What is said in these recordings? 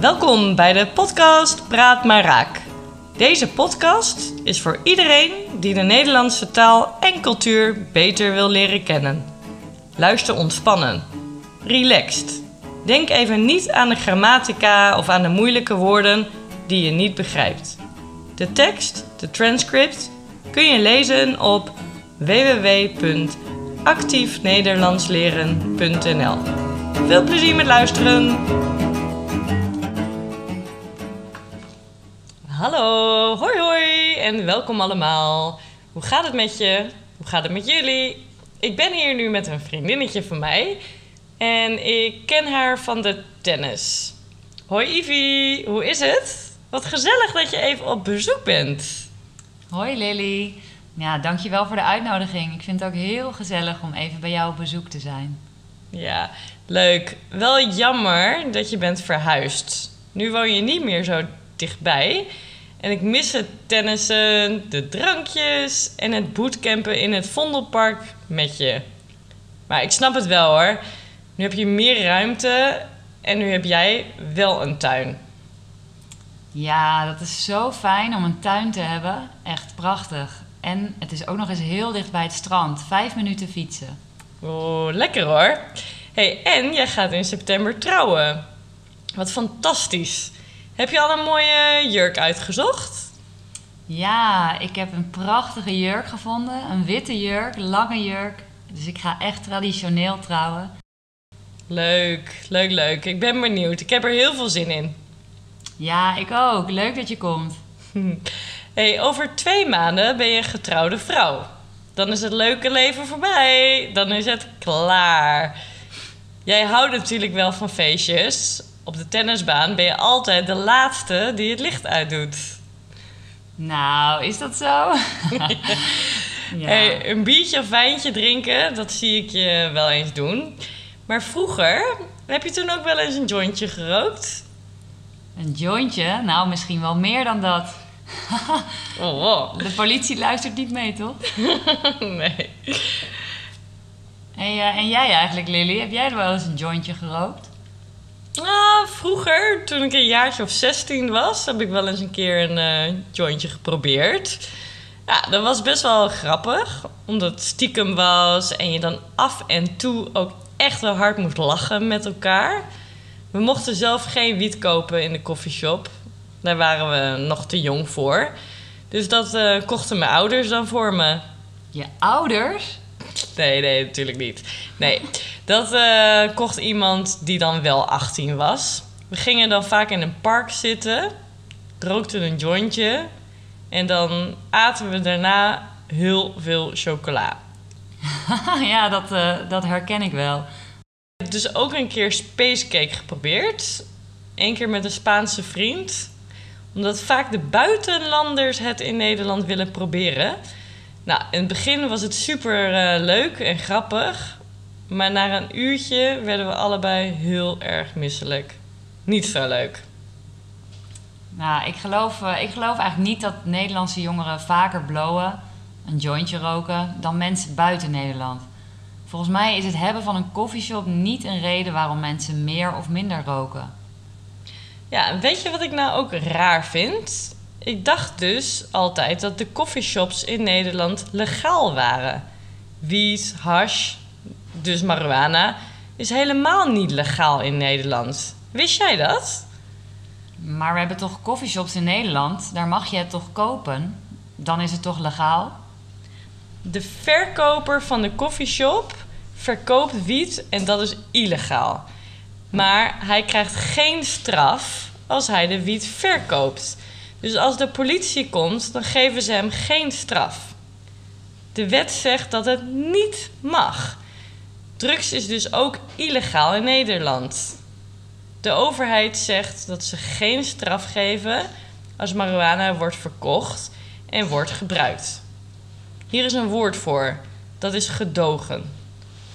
Welkom bij de podcast Praat maar Raak. Deze podcast is voor iedereen die de Nederlandse taal en cultuur beter wil leren kennen. Luister ontspannen. Relaxed. Denk even niet aan de grammatica of aan de moeilijke woorden die je niet begrijpt. De tekst, de transcript, kun je lezen op www.actiefnederlandsleren.nl. Veel plezier met luisteren! Hallo, hoi hoi en welkom allemaal. Hoe gaat het met je? Hoe gaat het met jullie? Ik ben hier nu met een vriendinnetje van mij en ik ken haar van de tennis. Hoi Ivy, hoe is het? Wat gezellig dat je even op bezoek bent. Hoi Lily. Ja, dankjewel voor de uitnodiging. Ik vind het ook heel gezellig om even bij jou op bezoek te zijn. Ja, leuk. Wel jammer dat je bent verhuisd. Nu woon je niet meer zo dichtbij. En ik mis het tennissen, de drankjes en het bootcampen in het Vondelpark met je. Maar ik snap het wel hoor. Nu heb je meer ruimte en nu heb jij wel een tuin. Ja, dat is zo fijn om een tuin te hebben. Echt prachtig. En het is ook nog eens heel dicht bij het strand. Vijf minuten fietsen. Oh, lekker hoor. Hey, en jij gaat in september trouwen. Wat fantastisch. Heb je al een mooie jurk uitgezocht? Ja, ik heb een prachtige jurk gevonden. Een witte jurk, lange jurk. Dus ik ga echt traditioneel trouwen. Leuk, leuk, leuk. Ik ben benieuwd. Ik heb er heel veel zin in. Ja, ik ook. Leuk dat je komt. Hey, over twee maanden ben je een getrouwde vrouw. Dan is het leuke leven voorbij. Dan is het klaar. Jij houdt natuurlijk wel van feestjes. Op de tennisbaan ben je altijd de laatste die het licht uitdoet. Nou, is dat zo? ja. hey, een biertje of wijntje drinken, dat zie ik je wel eens doen. Maar vroeger, heb je toen ook wel eens een jointje gerookt? Een jointje? Nou, misschien wel meer dan dat. Oh, wow. De politie luistert niet mee, toch? nee. Hey, uh, en jij eigenlijk, Lily? Heb jij er wel eens een jointje gerookt? Ah, vroeger, toen ik een jaartje of 16 was, heb ik wel eens een keer een uh, jointje geprobeerd. Ja, dat was best wel grappig, omdat het stiekem was en je dan af en toe ook echt wel hard moest lachen met elkaar. We mochten zelf geen wiet kopen in de koffieshop. Daar waren we nog te jong voor. Dus dat uh, kochten mijn ouders dan voor me. Je ouders? Nee, nee, natuurlijk niet. Nee, dat uh, kocht iemand die dan wel 18 was. We gingen dan vaak in een park zitten, rookten een jointje en dan aten we daarna heel veel chocola. ja, dat, uh, dat herken ik wel. Ik heb dus ook een keer spacecake geprobeerd. Eén keer met een Spaanse vriend. Omdat vaak de buitenlanders het in Nederland willen proberen. Nou, in het begin was het super uh, leuk en grappig. Maar na een uurtje werden we allebei heel erg misselijk. Niet zo leuk. Nou, ik geloof, uh, ik geloof eigenlijk niet dat Nederlandse jongeren vaker blowen, een jointje roken, dan mensen buiten Nederland. Volgens mij is het hebben van een koffieshop niet een reden waarom mensen meer of minder roken. Ja, weet je wat ik nou ook raar vind? Ik dacht dus altijd dat de coffeeshops in Nederland legaal waren. Wiet, hash, dus marijuana, is helemaal niet legaal in Nederland. Wist jij dat? Maar we hebben toch coffeeshops in Nederland? Daar mag je het toch kopen? Dan is het toch legaal? De verkoper van de koffieshop verkoopt wiet en dat is illegaal. Maar hij krijgt geen straf als hij de wiet verkoopt. Dus als de politie komt, dan geven ze hem geen straf. De wet zegt dat het niet mag. Drugs is dus ook illegaal in Nederland. De overheid zegt dat ze geen straf geven als marijuana wordt verkocht en wordt gebruikt. Hier is een woord voor. Dat is gedogen.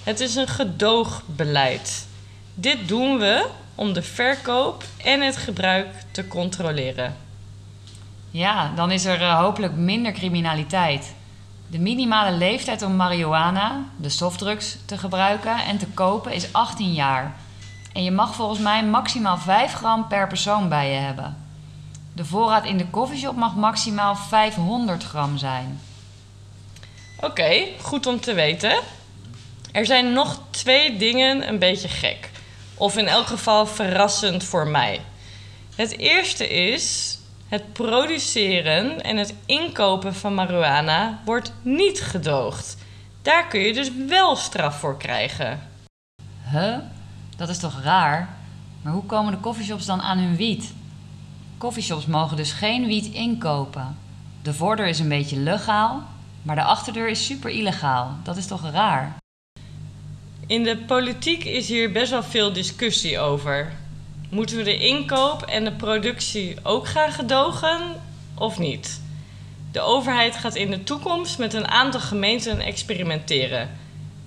Het is een gedoogbeleid. Dit doen we om de verkoop en het gebruik te controleren. Ja, dan is er uh, hopelijk minder criminaliteit. De minimale leeftijd om marihuana, de softdrugs, te gebruiken en te kopen is 18 jaar. En je mag volgens mij maximaal 5 gram per persoon bij je hebben. De voorraad in de coffeeshop mag maximaal 500 gram zijn. Oké, goed om te weten. Er zijn nog twee dingen een beetje gek. Of in elk geval verrassend voor mij. Het eerste is. Het produceren en het inkopen van marihuana wordt niet gedoogd. Daar kun je dus wel straf voor krijgen. Huh? Dat is toch raar? Maar hoe komen de coffeeshops dan aan hun wiet? Coffeeshops mogen dus geen wiet inkopen. De voordeur is een beetje legaal, maar de achterdeur is super illegaal. Dat is toch raar? In de politiek is hier best wel veel discussie over. Moeten we de inkoop en de productie ook gaan gedogen of niet? De overheid gaat in de toekomst met een aantal gemeenten experimenteren.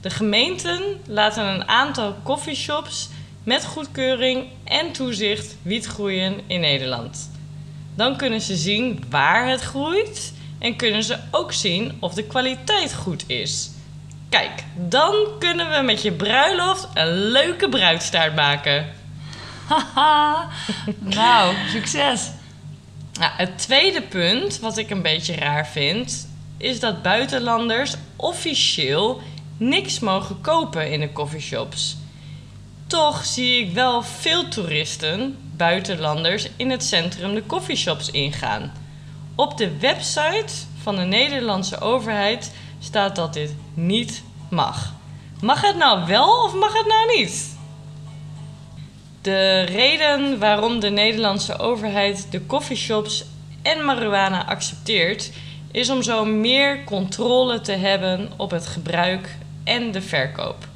De gemeenten laten een aantal coffeeshops met goedkeuring en toezicht wiet groeien in Nederland. Dan kunnen ze zien waar het groeit en kunnen ze ook zien of de kwaliteit goed is. Kijk, dan kunnen we met je bruiloft een leuke bruidstaart maken. Haha, nou, succes. Nou, het tweede punt, wat ik een beetje raar vind, is dat buitenlanders officieel niks mogen kopen in de coffeeshops. Toch zie ik wel veel toeristen, buitenlanders, in het centrum de coffeeshops ingaan. Op de website van de Nederlandse overheid staat dat dit niet mag. Mag het nou wel of mag het nou niet? De reden waarom de Nederlandse overheid de coffeeshops en marihuana accepteert, is om zo meer controle te hebben op het gebruik en de verkoop.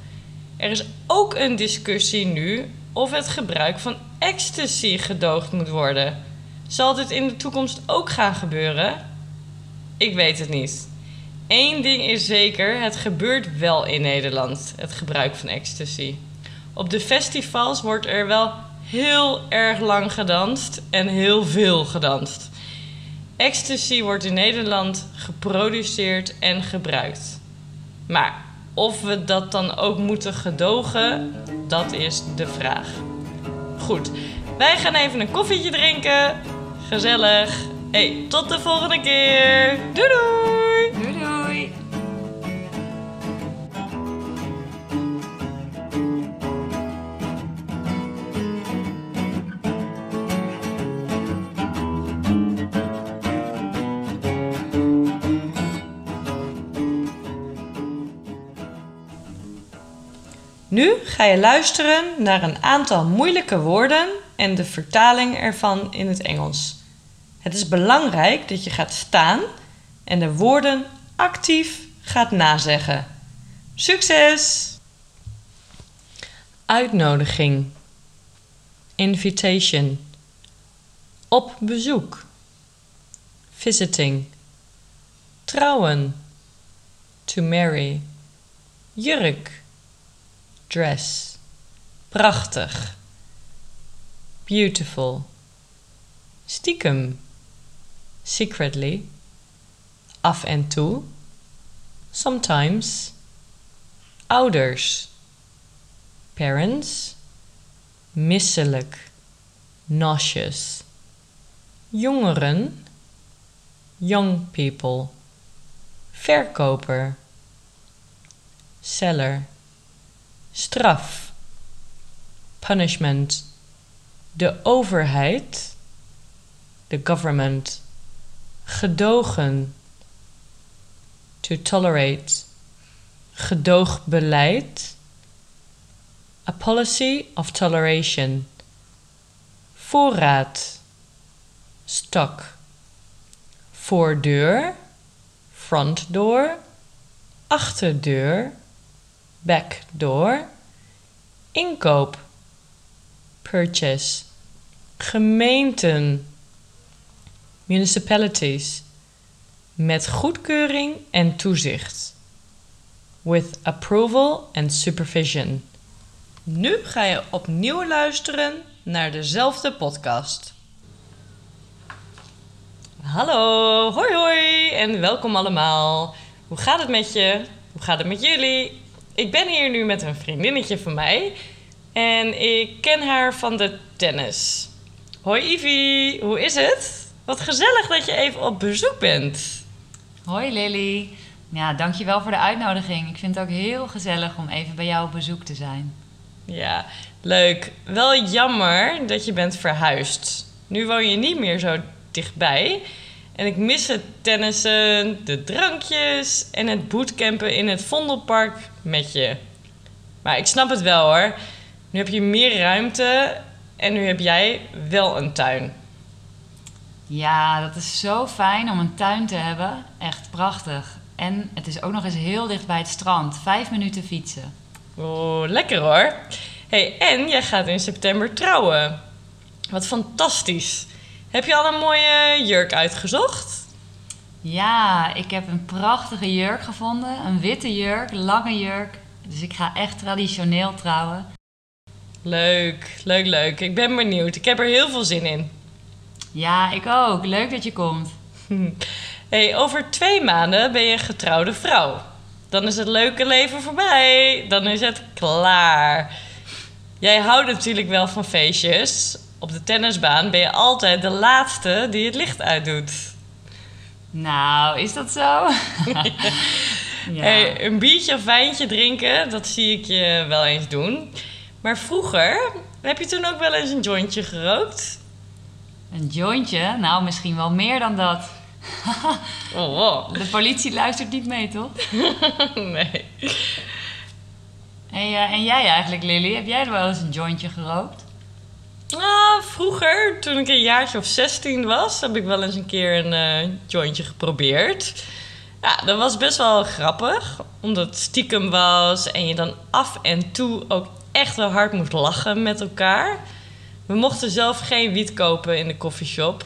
Er is ook een discussie nu of het gebruik van ecstasy gedoogd moet worden. Zal dit in de toekomst ook gaan gebeuren? Ik weet het niet. Eén ding is zeker, het gebeurt wel in Nederland, het gebruik van ecstasy. Op de festivals wordt er wel heel erg lang gedanst en heel veel gedanst. Ecstasy wordt in Nederland geproduceerd en gebruikt. Maar of we dat dan ook moeten gedogen, dat is de vraag. Goed, wij gaan even een koffietje drinken. Gezellig. Hey, tot de volgende keer. Doei doei. Doei doei. Nu ga je luisteren naar een aantal moeilijke woorden en de vertaling ervan in het Engels. Het is belangrijk dat je gaat staan en de woorden actief gaat nazeggen. Succes! Uitnodiging. Invitation. Op bezoek. Visiting. Trouwen. To marry. Jurk. Dress. Prachtig. Beautiful. Stiekem. Secretly. Af en toe. Sometimes. Ouders. Parents. Misselijk. Nauseous. Jongeren. Young people. Verkoper. Seller. Straf. Punishment. De overheid. The government. Gedogen. To tolerate. Gedoogbeleid. A policy of toleration. Voorraad. Stock. Voordeur. Front door. Achterdeur. Back door. Inkoop. Purchase. Gemeenten. Municipalities. Met goedkeuring en toezicht. With approval and supervision. Nu ga je opnieuw luisteren naar dezelfde podcast. Hallo, hoi hoi en welkom allemaal. Hoe gaat het met je? Hoe gaat het met jullie? Ik ben hier nu met een vriendinnetje van mij en ik ken haar van de tennis. Hoi Ivy, hoe is het? Wat gezellig dat je even op bezoek bent. Hoi Lily. Ja, dankjewel voor de uitnodiging. Ik vind het ook heel gezellig om even bij jou op bezoek te zijn. Ja, leuk. Wel jammer dat je bent verhuisd. Nu woon je niet meer zo dichtbij. En ik mis het tennissen, de drankjes en het bootcampen in het Vondelpark met je. Maar ik snap het wel hoor. Nu heb je meer ruimte en nu heb jij wel een tuin. Ja, dat is zo fijn om een tuin te hebben. Echt prachtig. En het is ook nog eens heel dicht bij het strand. Vijf minuten fietsen. Oh, lekker hoor. Hey, en jij gaat in september trouwen. Wat fantastisch. Heb je al een mooie jurk uitgezocht? Ja, ik heb een prachtige jurk gevonden. Een witte jurk, lange jurk. Dus ik ga echt traditioneel trouwen. Leuk, leuk, leuk. Ik ben benieuwd. Ik heb er heel veel zin in. Ja, ik ook. Leuk dat je komt. Hey, over twee maanden ben je een getrouwde vrouw. Dan is het leuke leven voorbij. Dan is het klaar. Jij houdt natuurlijk wel van feestjes. Op de tennisbaan ben je altijd de laatste die het licht uitdoet. Nou, is dat zo? ja. hey, een biertje of wijntje drinken, dat zie ik je wel eens doen. Maar vroeger, heb je toen ook wel eens een jointje gerookt? Een jointje? Nou, misschien wel meer dan dat. oh, wow. De politie luistert niet mee, toch? nee. Hey, uh, en jij eigenlijk, Lily? Heb jij er wel eens een jointje gerookt? Nou, vroeger, toen ik een jaartje of 16 was, heb ik wel eens een keer een uh, jointje geprobeerd. Ja, dat was best wel grappig, omdat het stiekem was en je dan af en toe ook echt wel hard moest lachen met elkaar. We mochten zelf geen wiet kopen in de koffieshop.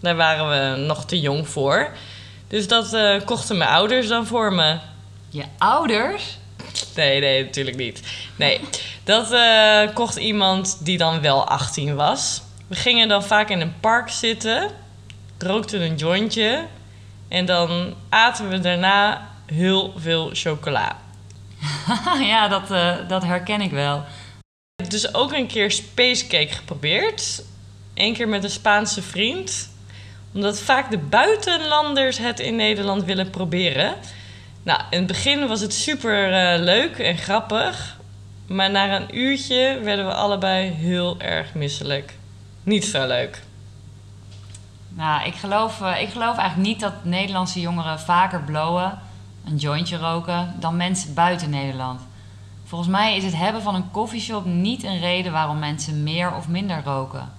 Daar waren we nog te jong voor. Dus dat uh, kochten mijn ouders dan voor me. Je ouders? Nee, nee, natuurlijk niet. Nee, dat uh, kocht iemand die dan wel 18 was. We gingen dan vaak in een park zitten, rookten een jointje en dan aten we daarna heel veel chocola. ja, dat, uh, dat herken ik wel. Ik heb dus ook een keer spacecake geprobeerd. Eén keer met een Spaanse vriend. Omdat vaak de buitenlanders het in Nederland willen proberen. Nou, in het begin was het super uh, leuk en grappig. Maar na een uurtje werden we allebei heel erg misselijk. Niet zo leuk. Nou, ik geloof, uh, ik geloof eigenlijk niet dat Nederlandse jongeren vaker blowen, een jointje roken, dan mensen buiten Nederland. Volgens mij is het hebben van een koffieshop niet een reden waarom mensen meer of minder roken.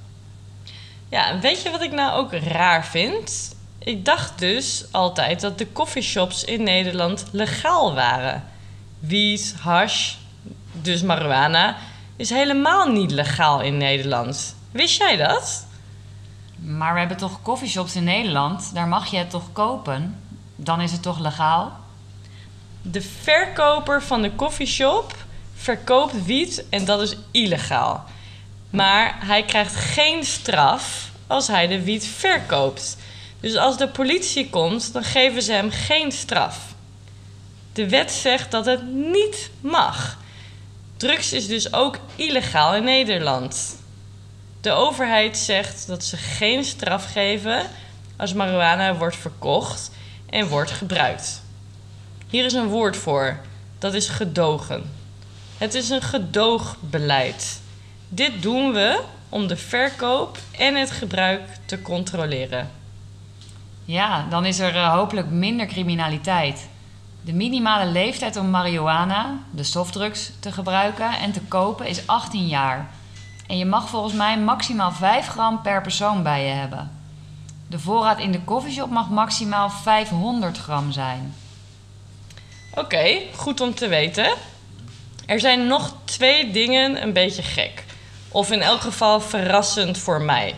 Ja, weet je wat ik nou ook raar vind? Ik dacht dus altijd dat de coffeeshops in Nederland legaal waren. Wiet, hash, dus marijuana, is helemaal niet legaal in Nederland. Wist jij dat? Maar we hebben toch coffeeshops in Nederland? Daar mag je het toch kopen? Dan is het toch legaal? De verkoper van de coffeeshop verkoopt wiet en dat is illegaal. Maar hij krijgt geen straf als hij de wiet verkoopt. Dus als de politie komt, dan geven ze hem geen straf. De wet zegt dat het niet mag. Drugs is dus ook illegaal in Nederland. De overheid zegt dat ze geen straf geven als marihuana wordt verkocht en wordt gebruikt. Hier is een woord voor. Dat is gedogen. Het is een gedoogbeleid. Dit doen we om de verkoop en het gebruik te controleren. Ja, dan is er uh, hopelijk minder criminaliteit. De minimale leeftijd om marihuana, de softdrugs, te gebruiken en te kopen is 18 jaar. En je mag volgens mij maximaal 5 gram per persoon bij je hebben. De voorraad in de koffieshop mag maximaal 500 gram zijn. Oké, goed om te weten. Er zijn nog twee dingen een beetje gek. Of in elk geval verrassend voor mij.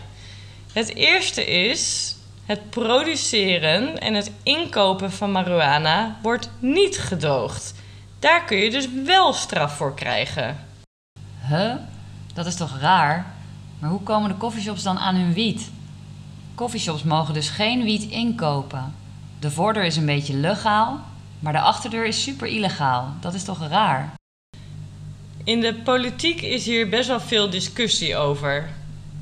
Het eerste is het produceren en het inkopen van marihuana wordt niet gedoogd. Daar kun je dus wel straf voor krijgen. Huh? Dat is toch raar? Maar hoe komen de coffeeshops dan aan hun wiet? Coffeeshops mogen dus geen wiet inkopen. De vorder is een beetje legaal, Maar de achterdeur is super illegaal. Dat is toch raar? In de politiek is hier best wel veel discussie over.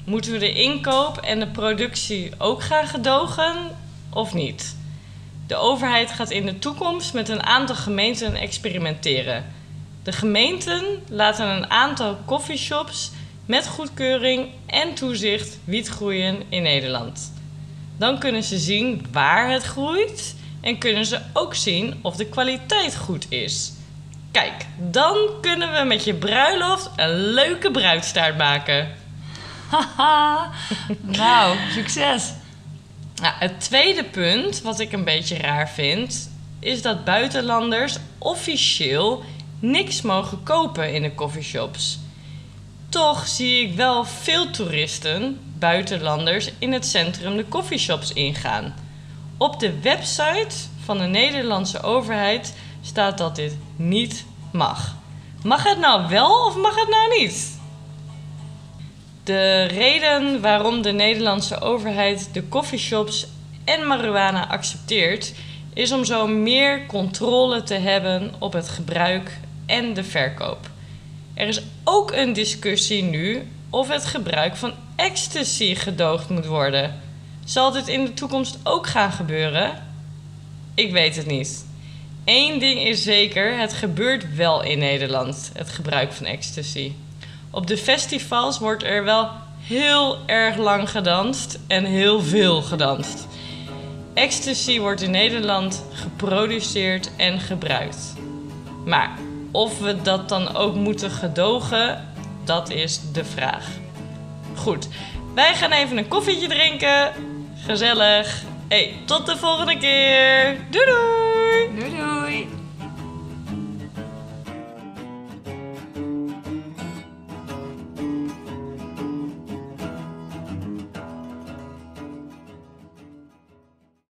Moeten we de inkoop en de productie ook gaan gedogen of niet? De overheid gaat in de toekomst met een aantal gemeenten experimenteren. De gemeenten laten een aantal coffeeshops met goedkeuring en toezicht wiet groeien in Nederland. Dan kunnen ze zien waar het groeit en kunnen ze ook zien of de kwaliteit goed is. Kijk, dan kunnen we met je bruiloft een leuke bruidstaart maken. Nou, succes. Nou, het tweede punt, wat ik een beetje raar vind, is dat buitenlanders officieel niks mogen kopen in de coffeeshops. Toch zie ik wel veel toeristen, buitenlanders, in het centrum de coffeeshops ingaan. Op de website van de Nederlandse overheid staat dat dit niet mag. Mag het nou wel of mag het nou niet? De reden waarom de Nederlandse overheid de coffeeshops en marihuana accepteert, is om zo meer controle te hebben op het gebruik en de verkoop. Er is ook een discussie nu of het gebruik van ecstasy gedoogd moet worden. Zal dit in de toekomst ook gaan gebeuren? Ik weet het niet. Eén ding is zeker, het gebeurt wel in Nederland, het gebruik van ecstasy. Op de festivals wordt er wel heel erg lang gedanst en heel veel gedanst. Ecstasy wordt in Nederland geproduceerd en gebruikt. Maar of we dat dan ook moeten gedogen, dat is de vraag. Goed, wij gaan even een koffietje drinken. Gezellig. Hey, tot de volgende keer. Doei doei! Doei doei.